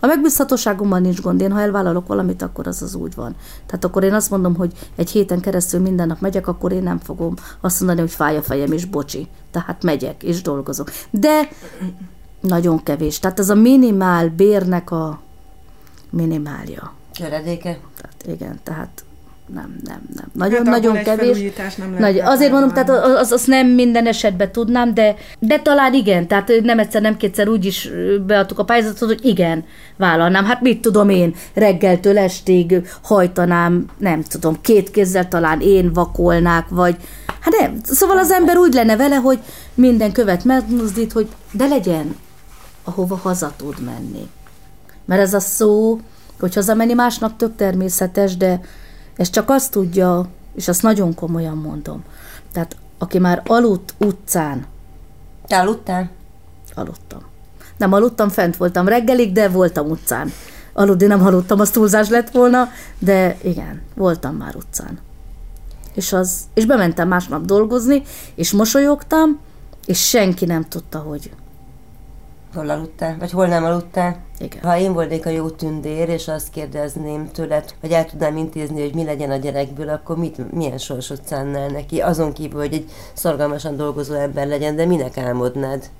a megbízhatóságommal nincs gond. Én, ha elvállalok valamit, akkor az az úgy van. Tehát akkor én azt mondom, hogy egy héten keresztül minden nap megyek, akkor én nem fogom azt mondani, hogy fáj a fejem, és bocsi. Tehát megyek, és dolgozok. De nagyon kevés. Tehát ez a minimál bérnek a minimálja. Töredéke? Tehát igen, tehát nem, nem, nem. Nagyon-nagyon hát nagyon kevés. Nem nagy, azért mondom, tehát az, az nem minden esetben tudnám, de, de talán igen, tehát nem egyszer, nem kétszer úgy is beadtuk a pályázatot, hogy igen, vállalnám. Hát mit tudom én, reggeltől estig hajtanám, nem tudom, két kézzel talán én vakolnák, vagy hát nem. Szóval az ember úgy lenne vele, hogy minden követ megmozdít, hogy de legyen, ahova haza tud menni. Mert ez a szó, hogy hazamenni másnak tök természetes, de ez csak azt tudja, és azt nagyon komolyan mondom. Tehát aki már aludt utcán. Te aludtál? Aludtam. Nem aludtam, fent voltam reggelig, de voltam utcán. Aludni nem aludtam, az túlzás lett volna, de igen, voltam már utcán. És, az, és bementem másnap dolgozni, és mosolyogtam, és senki nem tudta, hogy Hol aludtál? Vagy hol nem aludtál? Igen. Ha én volnék a jó tündér, és azt kérdezném tőled, hogy el tudnám intézni, hogy mi legyen a gyerekből, akkor mit, milyen sorsot szánnál neki? Azon kívül, hogy egy szorgalmasan dolgozó ember legyen, de minek álmodnád?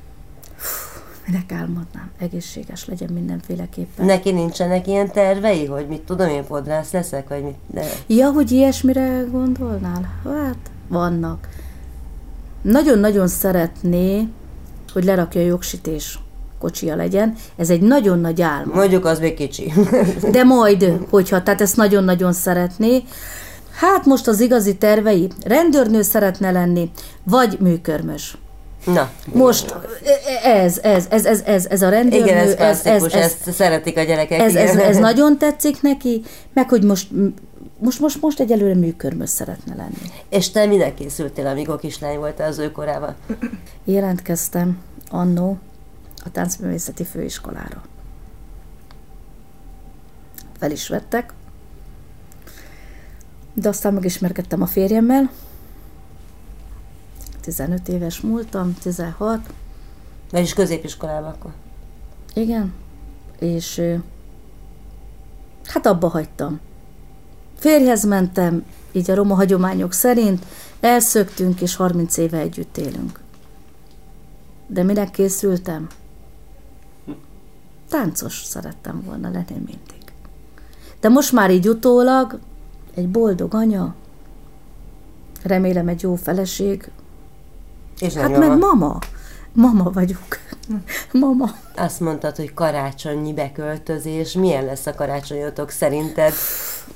Minek álmodnám? Egészséges legyen mindenféleképpen. Neki nincsenek ilyen tervei, hogy mit tudom én, fodrász leszek, vagy mit? De... Ja, hogy ilyesmire gondolnál? Hát, vannak. Nagyon-nagyon szeretné, hogy lerakja a jogsítés kocsia legyen. Ez egy nagyon nagy álom. Mondjuk az még kicsi. De majd, hogyha, tehát ezt nagyon-nagyon szeretné. Hát most az igazi tervei, rendőrnő szeretne lenni, vagy műkörmös. Na. Most ez, ez, ez, ez, ez, ez a rendőrnő. Igen, ez, ez, ez, ez, ezt szeretik a gyerekek. Ez, ez, ez nagyon tetszik neki, meg hogy most most, most, most egyelőre műkörmös szeretne lenni. És te minek készültél, amikor kislány voltál az ő korában? Jelentkeztem annó a táncművészeti főiskolára. Fel is vettek, de aztán megismerkedtem a férjemmel. 15 éves múltam, 16. is középiskolában akkor? Igen, és hát abba hagytam. Férjhez mentem, így a roma hagyományok szerint, elszöktünk, és 30 éve együtt élünk. De minek készültem? Táncos szerettem volna lenni mindig. De most már így utólag egy boldog anya, remélem egy jó feleség, és hát meg mama. Mama vagyok. Mama. Azt mondtad, hogy karácsonyi beköltözés. Milyen lesz a karácsonyotok szerinted?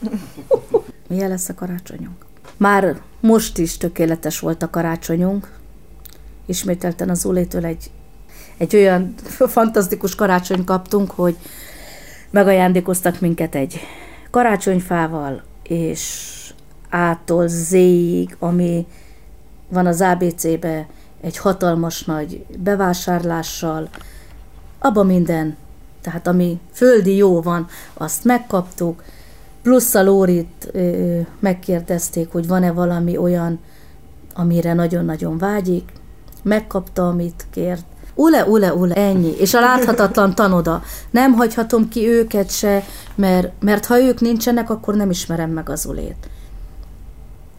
Milyen lesz a karácsonyunk? Már most is tökéletes volt a karácsonyunk. Ismételten az Ulétől egy egy olyan fantasztikus karácsony kaptunk, hogy megajándékoztak minket egy karácsonyfával, és ától zéig, ami van az ABC-be, egy hatalmas nagy bevásárlással, abba minden, tehát ami földi jó van, azt megkaptuk, plusz a Lórit ö, megkérdezték, hogy van-e valami olyan, amire nagyon-nagyon vágyik, megkapta, amit kért, Ule, ule, ule, ennyi. És a láthatatlan tanoda. Nem hagyhatom ki őket se, mert, mert ha ők nincsenek, akkor nem ismerem meg az ulét.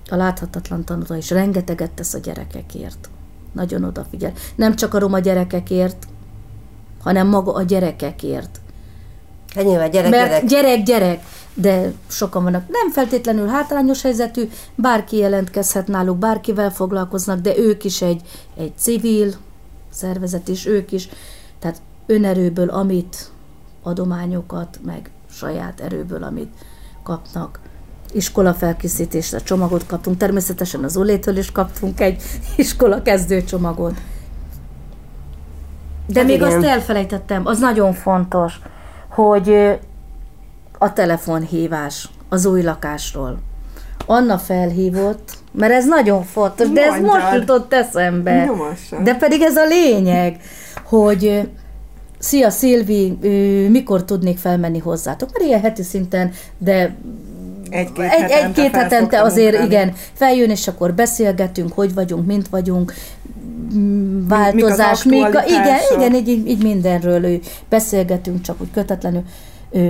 A láthatatlan tanoda is rengeteget tesz a gyerekekért. nagyon odafigyel. Nem csak a roma gyerekekért, hanem maga a gyerekekért. Hát nyilván gyerek, Mert gyerek. gyerek, gyerek, de sokan vannak nem feltétlenül hátrányos helyzetű, bárki jelentkezhet náluk, bárkivel foglalkoznak, de ők is egy, egy civil szervezet, és ők is, tehát önerőből, amit adományokat, meg saját erőből, amit kapnak. Iskola felkészítésre csomagot kaptunk, természetesen az Olétől is kaptunk egy iskola kezdő csomagot. De Hát még igen. azt elfelejtettem, az nagyon fontos, hogy a telefonhívás az új lakásról. Anna felhívott, mert ez nagyon fontos, de ez Mondjad. most jutott eszembe. Nyomosan. De pedig ez a lényeg, hogy Szia Szilvi, mikor tudnék felmenni hozzátok? Mert ilyen heti szinten, de Egy-két egy, hetente egy-két fel hetente azért, ugrani. igen, feljön, és akkor beszélgetünk, hogy vagyunk, mint vagyunk, változás, mik mik a, igen, igen, így, így, mindenről beszélgetünk, csak úgy kötetlenül,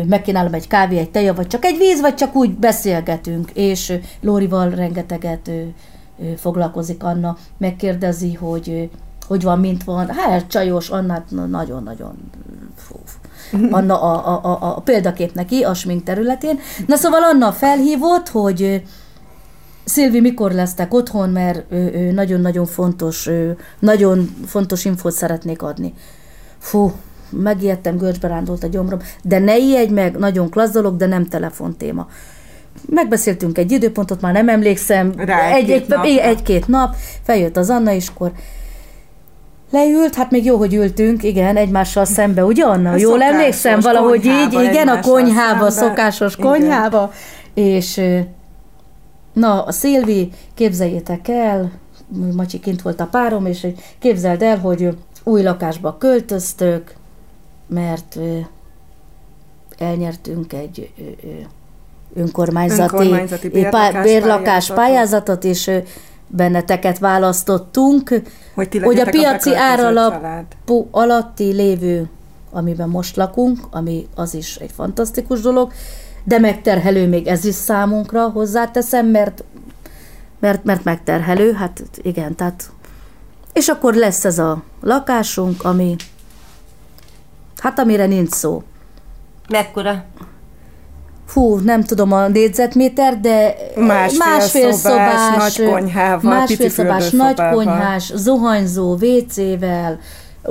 megkínálom egy kávé, egy teja, vagy csak egy víz, vagy csak úgy beszélgetünk, és Lórival rengeteget foglalkozik Anna, megkérdezi, hogy hogy van, mint van. Hát csajos, Annát na- nagyon-nagyon Anna a, a, a, a példakép neki a smink területén. Na szóval Anna felhívott, hogy Szilvi, mikor lesztek otthon, mert nagyon-nagyon fontos, nagyon fontos infót szeretnék adni. Fú, megijedtem, görcsbe rándolt a gyomrom, de ne ijedj meg, nagyon klassz dolog, de nem telefontéma. Megbeszéltünk egy időpontot, már nem emlékszem, egy-két egy, napra. egy, egy-két nap, feljött az Anna, és akkor leült, hát még jó, hogy ültünk, igen, egymással szembe, ugye Anna? A Jól emlékszem, valahogy így, igen, a konyhába, szembe. szokásos Igen. konyhába, és ö, na, a Szilvi, képzeljétek el, Macsi kint volt a párom, és képzeld el, hogy új lakásba költöztök, mert elnyertünk egy önkormányzati, Önkormányzati bérlakás pá- bérlakás pályázatot. és benneteket választottunk, Hogy, ti hogy a piaci beköltöző áralap család. pu- alatti lévő, amiben most lakunk, ami az is egy fantasztikus dolog, de megterhelő még ez is számunkra, hozzáteszem, mert, mert, mert megterhelő, hát igen, tehát és akkor lesz ez a lakásunk, ami hát amire nincs szó. Mekkora? Fú, nem tudom a négyzetméter, de Másfél szobás, nagy konyhával, másfél szobás, nagy konyhás, zuhanyzó, WC-vel,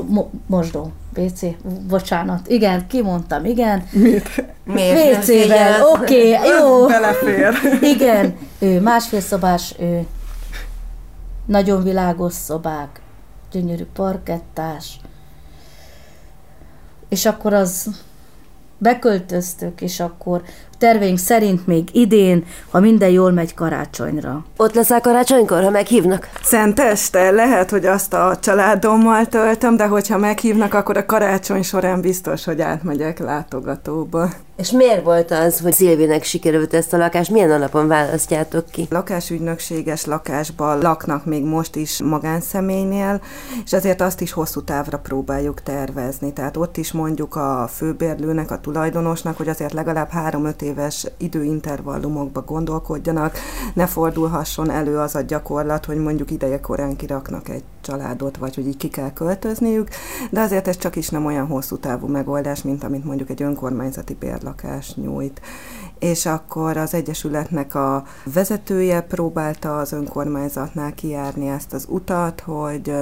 mo- mosdó, WC, bocsánat, igen, kimondtam, igen. Miért nem WC-vel, oké, okay, jó. Belefér. Igen, ő másfél szobás, ő nagyon világos szobák, gyönyörű parkettás, és akkor az beköltöztök, és akkor terveink szerint még idén, ha minden jól megy karácsonyra. Ott leszel karácsonykor, ha meghívnak? Szenteste lehet, hogy azt a családommal töltöm, de hogyha meghívnak, akkor a karácsony során biztos, hogy átmegyek látogatóba. És miért volt az, hogy Szilvinek sikerült ezt a lakást? Milyen alapon választjátok ki? Lakásügynökséges lakásban laknak még most is magánszemélynél, és ezért azt is hosszú távra próbáljuk tervezni. Tehát ott is mondjuk a főbérlőnek, a tulajdonosnak, hogy azért legalább 3-5 éves időintervallumokba gondolkodjanak, ne fordulhasson elő az a gyakorlat, hogy mondjuk ideje korán kiraknak egy családot, vagy hogy így ki kell költözniük, de azért ez csak is nem olyan hosszú távú megoldás, mint amit mondjuk egy önkormányzati bérlakás nyújt. És akkor az Egyesületnek a vezetője próbálta az önkormányzatnál kijárni ezt az utat, hogy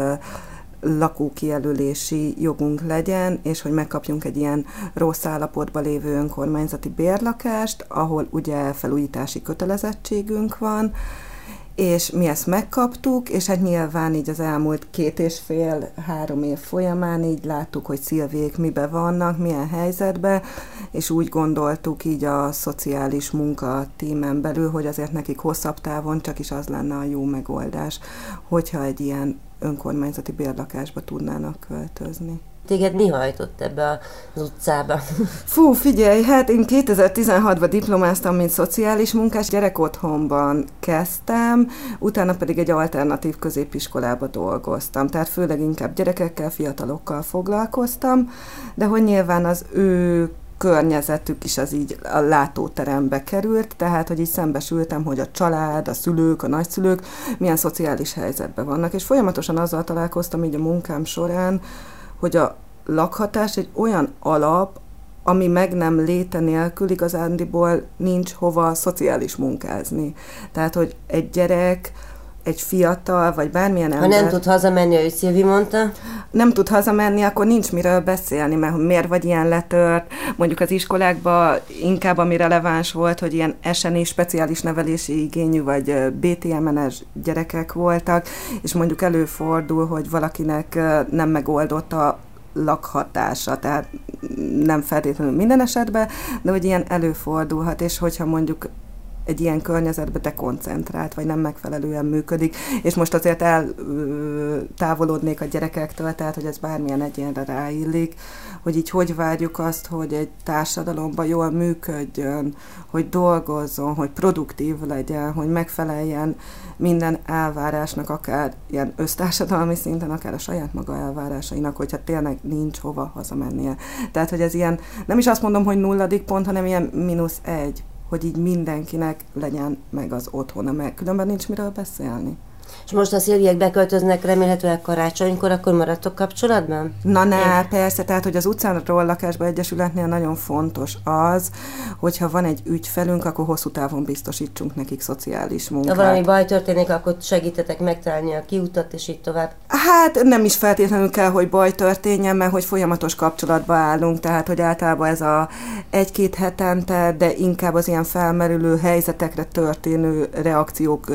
lakókijelölési jogunk legyen, és hogy megkapjunk egy ilyen rossz állapotban lévő önkormányzati bérlakást, ahol ugye felújítási kötelezettségünk van, és mi ezt megkaptuk, és hát nyilván így az elmúlt két és fél, három év folyamán így láttuk, hogy szilvék mibe vannak, milyen helyzetben, és úgy gondoltuk így a szociális munka tímen belül, hogy azért nekik hosszabb távon csak is az lenne a jó megoldás, hogyha egy ilyen önkormányzati bérlakásba tudnának költözni. Téged mi hajtott ebbe az utcába? Fú, figyelj, hát én 2016-ban diplomáztam, mint szociális munkás, gyerekotthonban kezdtem, utána pedig egy alternatív középiskolába dolgoztam, tehát főleg inkább gyerekekkel, fiatalokkal foglalkoztam, de hogy nyilván az ő környezetük is az így a látóterembe került, tehát, hogy így szembesültem, hogy a család, a szülők, a nagyszülők milyen szociális helyzetben vannak, és folyamatosan azzal találkoztam így a munkám során, hogy a lakhatás egy olyan alap, ami meg nem léte nélkül igazándiból nincs hova szociális munkázni. Tehát, hogy egy gyerek, egy fiatal, vagy bármilyen ember... Ha nem tud hazamenni, ahogy Szilvi mondta? Nem tud hazamenni, akkor nincs miről beszélni, mert miért vagy ilyen letört. Mondjuk az iskolákban inkább ami releváns volt, hogy ilyen SNI, speciális nevelési igényű, vagy BTMNS gyerekek voltak, és mondjuk előfordul, hogy valakinek nem megoldott a lakhatása, tehát nem feltétlenül minden esetben, de hogy ilyen előfordulhat, és hogyha mondjuk egy ilyen környezetbe dekoncentrált, vagy nem megfelelően működik, és most azért eltávolodnék a gyerekektől, tehát hogy ez bármilyen egyénre ráillik, hogy így hogy várjuk azt, hogy egy társadalomban jól működjön, hogy dolgozzon, hogy produktív legyen, hogy megfeleljen minden elvárásnak, akár ilyen össztársadalmi szinten, akár a saját maga elvárásainak, hogyha tényleg nincs hova hazamennie. Tehát, hogy ez ilyen, nem is azt mondom, hogy nulladik pont, hanem ilyen mínusz egy, hogy így mindenkinek legyen meg az otthona, mert különben nincs miről beszélni. És most a szilviek beköltöznek remélhetőleg karácsonykor, akkor maradtok kapcsolatban? Na ne, persze, tehát, hogy az utcánról lakásba egyesületnél nagyon fontos az, hogyha van egy ügyfelünk, akkor hosszú távon biztosítsunk nekik szociális munkát. Ha valami baj történik, akkor segítetek megtalálni a kiutat, és így tovább? Hát nem is feltétlenül kell, hogy baj történjen, mert hogy folyamatos kapcsolatba állunk, tehát hogy általában ez a egy-két hetente, de inkább az ilyen felmerülő helyzetekre történő reakciók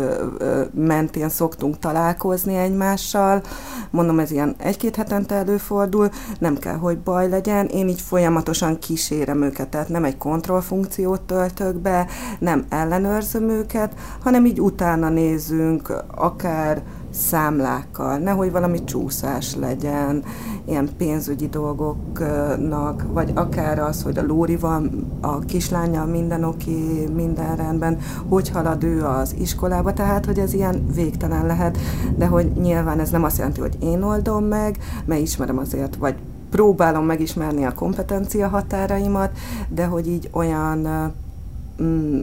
mentén szoktunk szoktunk találkozni egymással, mondom, ez ilyen egy-két hetente előfordul, nem kell, hogy baj legyen, én így folyamatosan kísérem őket, tehát nem egy kontrollfunkciót töltök be, nem ellenőrzöm őket, hanem így utána nézzünk, akár számlákkal, nehogy valami csúszás legyen, ilyen pénzügyi dolgoknak, vagy akár az, hogy a Lóri van, a kislánya minden oké, minden rendben, hogy halad ő az iskolába, tehát hogy ez ilyen végtelen lehet, de hogy nyilván ez nem azt jelenti, hogy én oldom meg, mert ismerem azért, vagy próbálom megismerni a kompetencia határaimat, de hogy így olyan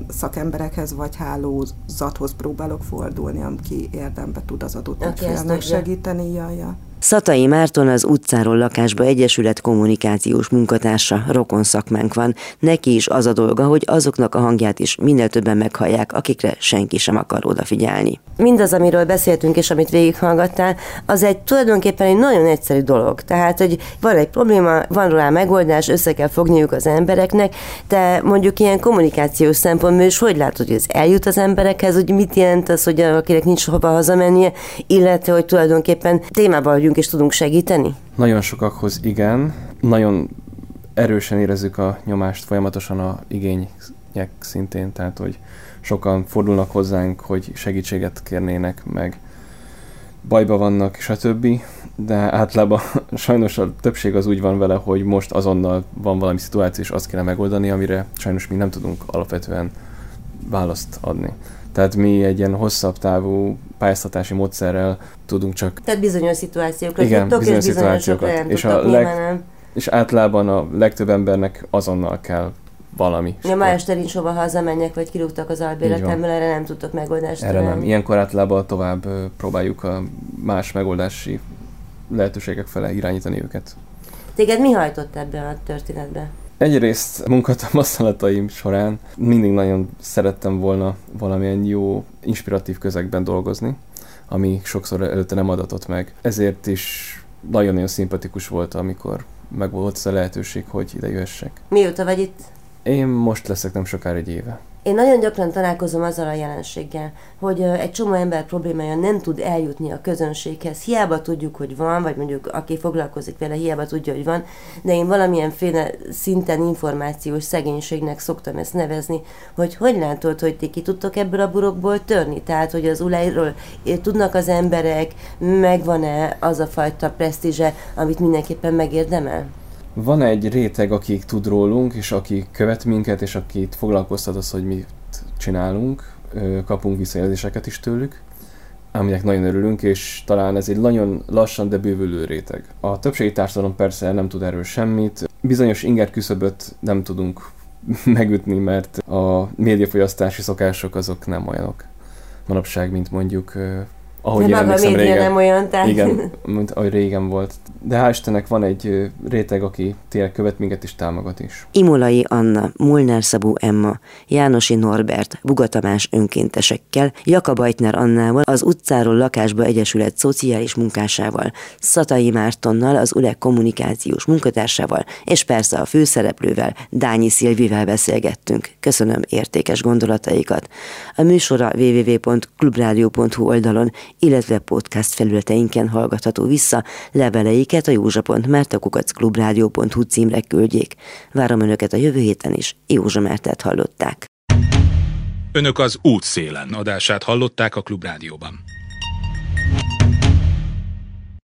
szakemberekhez vagy hálózathoz próbálok fordulni, aki érdembe tud az adott ügyfélnek segíteni. Jaj, ja. Szatai Márton az utcáról lakásba egyesület kommunikációs munkatársa, rokon szakmánk van. Neki is az a dolga, hogy azoknak a hangját is minél többen meghallják, akikre senki sem akar odafigyelni. Mindaz, amiről beszéltünk és amit végighallgattál, az egy tulajdonképpen egy nagyon egyszerű dolog. Tehát, hogy van egy probléma, van rá megoldás, össze kell fogniuk az embereknek, de mondjuk ilyen kommunikációs szempontból is hogy látod, hogy ez eljut az emberekhez, hogy mit jelent az, hogy akinek nincs hova hazamennie, illetve, hogy tulajdonképpen témában vagyunk vagyunk és tudunk segíteni? Nagyon sokakhoz igen. Nagyon erősen érezzük a nyomást folyamatosan a igények szintén, tehát hogy sokan fordulnak hozzánk, hogy segítséget kérnének, meg bajba vannak, stb. De általában sajnos a többség az úgy van vele, hogy most azonnal van valami szituáció, és azt kéne megoldani, amire sajnos mi nem tudunk alapvetően választ adni. Tehát mi egy ilyen hosszabb távú pályáztatási módszerrel tudunk csak... Tehát bizonyos szituációkra Igen, bizonyos szituációkat. És, a leg, és általában a legtöbb embernek azonnal kell valami. Ja, ma este nincs hova hazamenjek, vagy kirúgtak az albéletemből, erre nem tudtok megoldást Erre nem. Ilyenkor általában tovább próbáljuk a más megoldási lehetőségek fele irányítani őket. Téged mi hajtott ebbe a történetbe? Egyrészt munkatapasztalataim során mindig nagyon szerettem volna valamilyen jó, inspiratív közegben dolgozni, ami sokszor előtte nem adatott meg. Ezért is nagyon-nagyon szimpatikus volt, amikor meg volt ez a lehetőség, hogy ide jöhessek. Mióta vagy itt? Én most leszek nem sokára egy éve. Én nagyon gyakran találkozom azzal a jelenséggel, hogy egy csomó ember problémája nem tud eljutni a közönséghez. Hiába tudjuk, hogy van, vagy mondjuk aki foglalkozik vele, hiába tudja, hogy van, de én valamilyenféle szinten információs szegénységnek szoktam ezt nevezni, hogy hogy látod, hogy ti ki tudtok ebből a burokból törni? Tehát, hogy az ulejról tudnak az emberek, megvan-e az a fajta presztízse, amit mindenképpen megérdemel? Van egy réteg, akik tud rólunk, és aki követ minket, és akit foglalkoztat az, hogy mit csinálunk, kapunk visszajelzéseket is tőlük. aminek nagyon örülünk, és talán ez egy nagyon lassan, de bővülő réteg. A többségi társadalom persze nem tud erről semmit. Bizonyos inger küszöböt nem tudunk megütni, mert a médiafogyasztási szokások azok nem olyanok manapság, mint mondjuk ahogy De maga a média régen, nem olyan, tehát... Igen, mint ahogy régen volt. De hál' Istennek van egy réteg, aki tényleg követ minket és támogat is. Imolai Anna, Mulnár Szabó Emma, Jánosi Norbert, Bugatamás önkéntesekkel, Jakabajtner Annával, az utcáról lakásba egyesület szociális munkásával, Szatai Mártonnal, az ULEK kommunikációs munkatársával, és persze a főszereplővel, Dányi Szilvivel beszélgettünk. Köszönöm értékes gondolataikat. A műsora www.clubradio.hu oldalon illetve podcast felületeinken hallgatható vissza, leveleiket a józsa.mertekukacklubrádió.hu címre küldjék. Várom Önöket a jövő héten is, Józsa Mertet hallották. Önök az útszélen adását hallották a Klubrádióban.